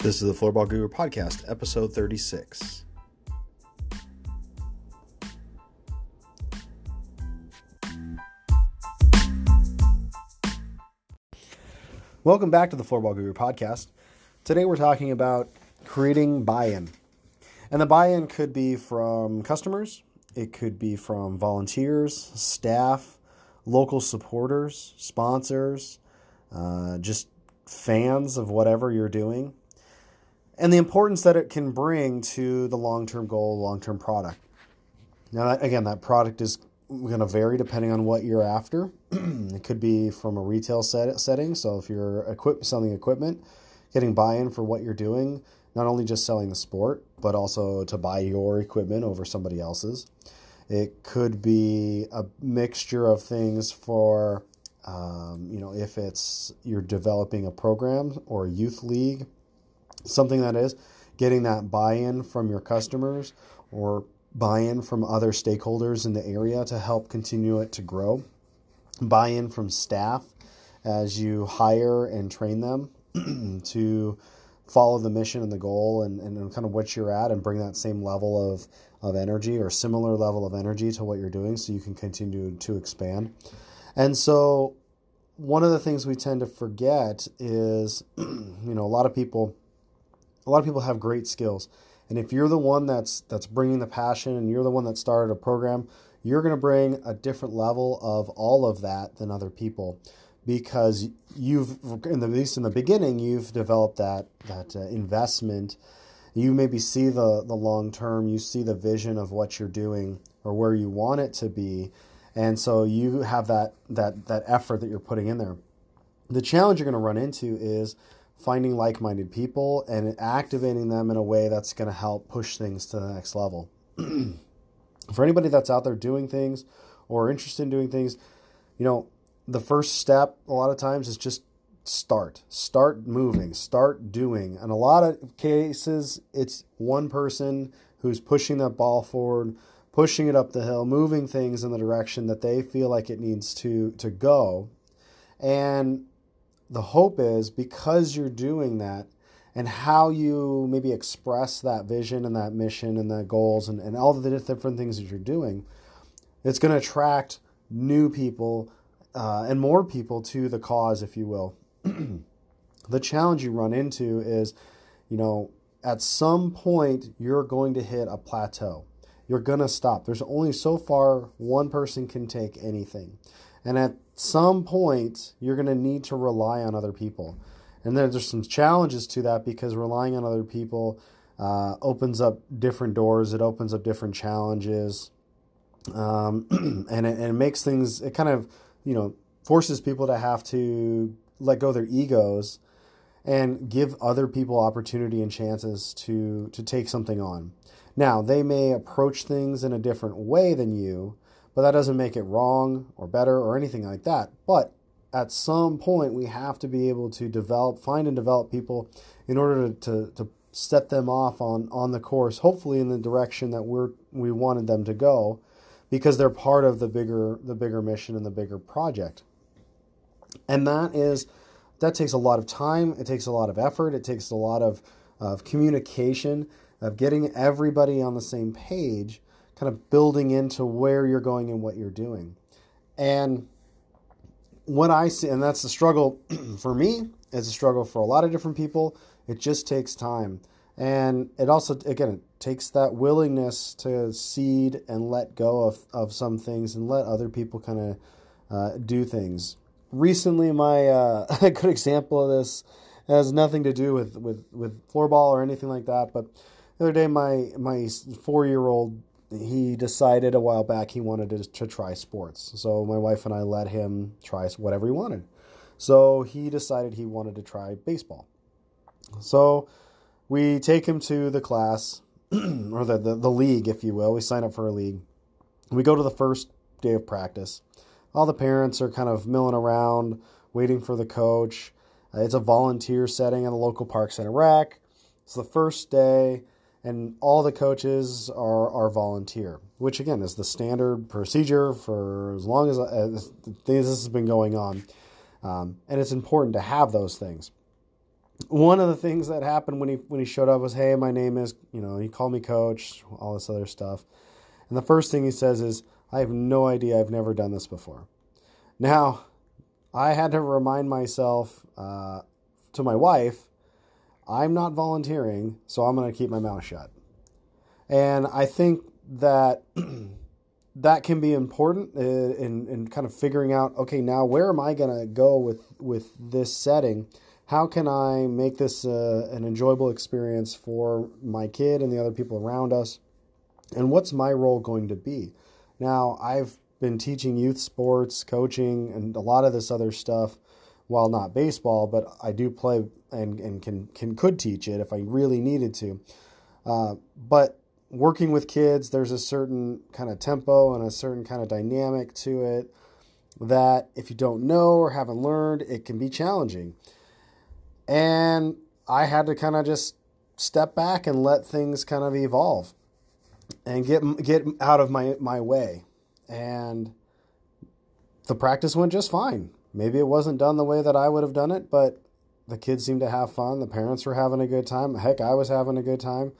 This is the Floorball Guru Podcast, episode 36. Welcome back to the Floorball Guru Podcast. Today we're talking about creating buy in. And the buy in could be from customers, it could be from volunteers, staff, local supporters, sponsors, uh, just fans of whatever you're doing and the importance that it can bring to the long term goal, long term product. Now, again, that product is going to vary depending on what you're after. it could be from a retail set, setting. So, if you're equip, selling equipment, getting buy in for what you're doing, not only just selling the sport, but also to buy your equipment over somebody else's. It could be a mixture of things for, um, you know, if it's you're developing a program or a youth league something that is getting that buy-in from your customers or buy-in from other stakeholders in the area to help continue it to grow. Buy-in from staff as you hire and train them to follow the mission and the goal and, and kind of what you're at and bring that same level of, of energy or similar level of energy to what you're doing so you can continue to expand. And so one of the things we tend to forget is you know a lot of people a lot of people have great skills. And if you're the one that's that's bringing the passion and you're the one that started a program, you're going to bring a different level of all of that than other people because you've in the at least in the beginning you've developed that that uh, investment. You maybe see the the long term you see the vision of what you're doing or where you want it to be. And so you have that that that effort that you're putting in there. The challenge you're going to run into is finding like minded people and activating them in a way that's going to help push things to the next level. For anybody that's out there doing things or interested in doing things, you know, the first step a lot of times is just start. Start moving, start doing. In a lot of cases, it's one person who's pushing that ball forward, pushing it up the hill, moving things in the direction that they feel like it needs to to go. And the hope is because you're doing that and how you maybe express that vision and that mission and the goals and, and all the different things that you're doing, it's going to attract new people uh, and more people to the cause, if you will. the challenge you run into is, you know, at some point you're going to hit a plateau. You're going to stop. There's only so far one person can take anything. And at some point, you're going to need to rely on other people. And then there's some challenges to that because relying on other people uh, opens up different doors, it opens up different challenges. Um, and, it, and it makes things, it kind of, you know, forces people to have to let go their egos and give other people opportunity and chances to to take something on. Now, they may approach things in a different way than you, but that doesn't make it wrong or better or anything like that. But at some point, we have to be able to develop, find and develop people in order to, to, set them off on, on the course, hopefully in the direction that we're, we wanted them to go, because they're part of the bigger, the bigger mission and the bigger project. And that is, that takes a lot of time. It takes a lot of effort. It takes a lot of, of communication, of getting everybody on the same page kind of building into where you're going and what you're doing. And what I see, and that's the struggle for me, it's a struggle for a lot of different people. It just takes time. And it also, again, it takes that willingness to cede and let go of, of some things and let other people kind of uh, do things. Recently, my uh, a good example of this has nothing to do with, with, with floorball or anything like that, but the other day, my my four year old he decided a while back he wanted to, to try sports. So my wife and I let him try whatever he wanted. So he decided he wanted to try baseball. So we take him to the class, or the, the, the league, if you will. We sign up for a league. We go to the first day of practice. All the parents are kind of milling around, waiting for the coach. Uh, it's a volunteer setting in the local parks in Iraq. It's the first day and all the coaches are, are volunteer, which again is the standard procedure for as long as, as this has been going on. Um, and it's important to have those things. one of the things that happened when he when he showed up was, "Hey, my name is," you know, he called me coach, all this other stuff. And the first thing he says is, "I have no idea. I've never done this before." Now, I had to remind myself uh, to my wife, I'm not volunteering, so I'm going to keep my mouth shut. And I think that that can be important uh, in, in kind of figuring out, okay, now where am I going to go with, with this setting? How can I make this uh, an enjoyable experience for my kid and the other people around us? And what's my role going to be? Now, I've been teaching youth sports, coaching, and a lot of this other stuff. While not baseball, but I do play and, and can, can could teach it if I really needed to. Uh, but working with kids, there's a certain kind of tempo and a certain kind of dynamic to it that if you don't know or haven't learned, it can be challenging. And I had to kind of just step back and let things kind of evolve and get get out of my my way and the practice went just fine. Maybe it wasn't done the way that I would have done it, but the kids seemed to have fun. The parents were having a good time. Heck, I was having a good time.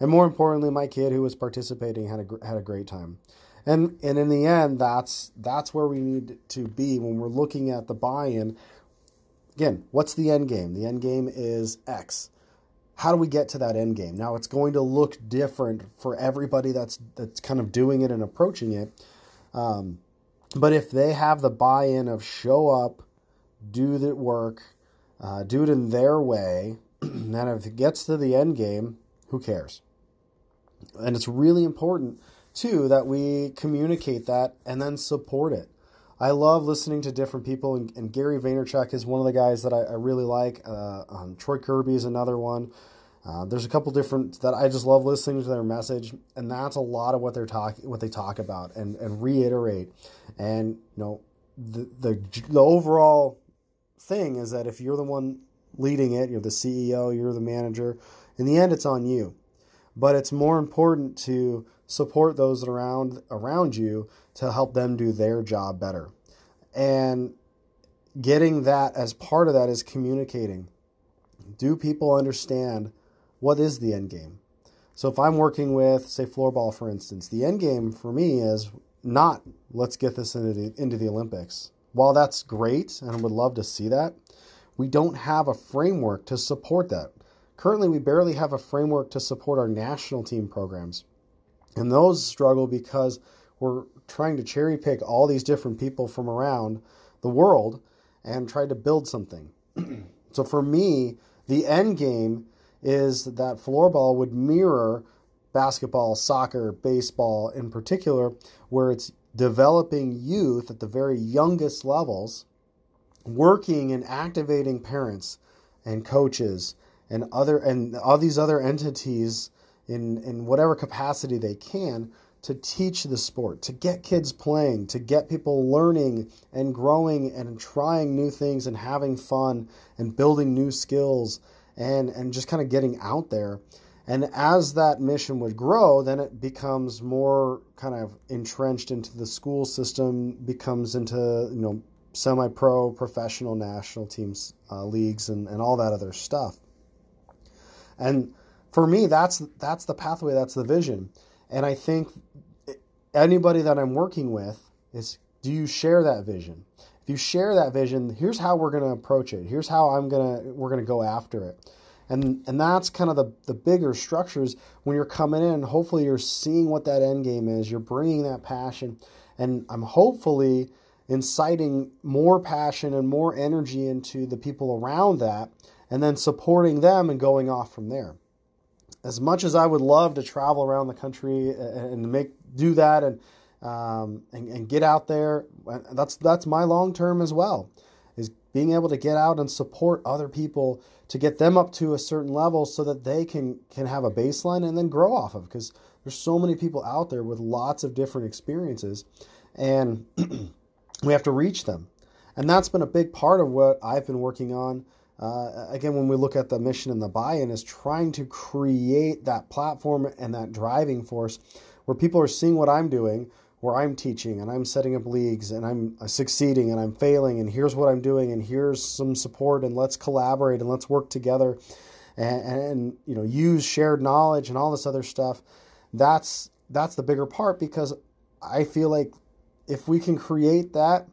And more importantly, my kid who was participating had a had a great time. And and in the end, that's that's where we need to be when we're looking at the buy-in. Again, what's the end game? The end game is X how do we get to that end game? Now it's going to look different for everybody that's that's kind of doing it and approaching it. Um, but if they have the buy-in of show up, do the work, uh, do it in their way, and if it gets to the end game, who cares? And it's really important too that we communicate that and then support it. I love listening to different people, and, and Gary Vaynerchuk is one of the guys that I, I really like. Uh, um, Troy Kirby is another one. Uh, there's a couple different that I just love listening to their message, and that's a lot of what they're talking, what they talk about, and and reiterate. And you know, the the the overall thing is that if you're the one leading it, you're the CEO, you're the manager. In the end, it's on you. But it's more important to support those around around you to help them do their job better. And getting that as part of that is communicating. Do people understand what is the end game? So if I'm working with, say, floorball, for instance, the end game for me is not let's get this into the, into the Olympics. While that's great and I would love to see that, we don't have a framework to support that. Currently, we barely have a framework to support our national team programs. And those struggle because we're trying to cherry pick all these different people from around the world and try to build something. so for me, the end game is that floorball would mirror basketball, soccer, baseball in particular, where it's developing youth at the very youngest levels, working and activating parents and coaches and other and all these other entities in in whatever capacity they can to teach the sport, to get kids playing, to get people learning and growing and trying new things and having fun and building new skills and and just kind of getting out there. And as that mission would grow, then it becomes more kind of entrenched into the school system, becomes into you know semi-pro, professional, national teams, uh, leagues, and, and all that other stuff. And for me, that's that's the pathway, that's the vision. And I think anybody that I'm working with is, do you share that vision? If you share that vision, here's how we're going to approach it. Here's how I'm going to we're going to go after it. And and that's kind of the the bigger structures when you're coming in, hopefully you're seeing what that end game is. You're bringing that passion and I'm hopefully inciting more passion and more energy into the people around that and then supporting them and going off from there. As much as I would love to travel around the country and make do that and um, and, and get out there. That's that's my long term as well, is being able to get out and support other people to get them up to a certain level so that they can can have a baseline and then grow off of. Because there's so many people out there with lots of different experiences, and we have to reach them. And that's been a big part of what I've been working on. Uh, again, when we look at the mission and the buy-in, is trying to create that platform and that driving force where people are seeing what I'm doing, where I'm teaching and I'm setting up leagues and I'm succeeding and I'm failing and here's what I'm doing and here's some support and let's collaborate and let's work together and, and you know use shared knowledge and all this other stuff that's that's the bigger part because I feel like if we can create that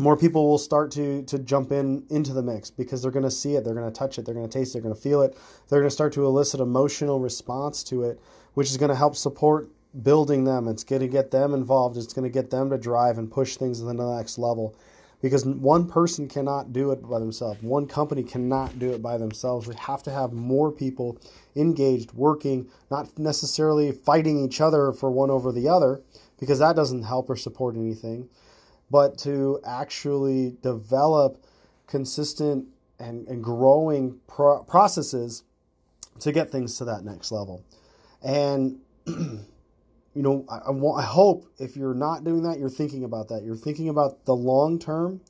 more people will start to to jump in into the mix because they're going to see it, they're going to touch it, they're going to taste it, they're going to feel it. They're going to start to elicit emotional response to it, which is going to help support building them. It's going to get them involved. It's going to get them to drive and push things to the next level. Because one person cannot do it by themselves. One company cannot do it by themselves. We have to have more people engaged, working, not necessarily fighting each other for one over the other, because that doesn't help or support anything but to actually develop consistent and, and growing pro- processes to get things to that next level. And, you know, I, I, want, I hope if you're not doing that, you're thinking about that. You're thinking about the long term.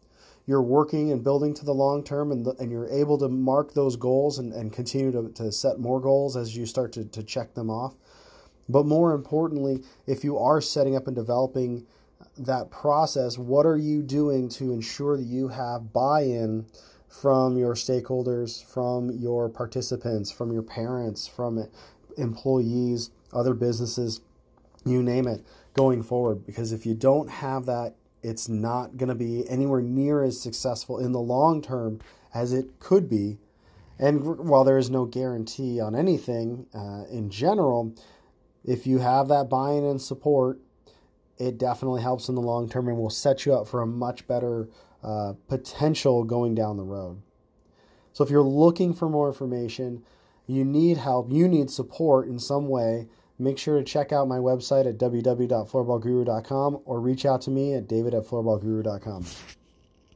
You're working and building to the long term, and, the, and you're able to mark those goals and, and continue to, to set more goals as you start to, to check them off. But more importantly, if you are setting up and developing that process, what are you doing to ensure that you have buy in from your stakeholders, from your participants, from your parents, from employees, other businesses, you name it, going forward? Because if you don't have that, it's not going to be anywhere near as successful in the long term as it could be. And while there is no guarantee on anything uh, in general, if you have that buy in and support, it definitely helps in the long term and will set you up for a much better uh, potential going down the road. So, if you're looking for more information, you need help, you need support in some way, make sure to check out my website at www.floorballguru.com or reach out to me at david at floorballguru.com.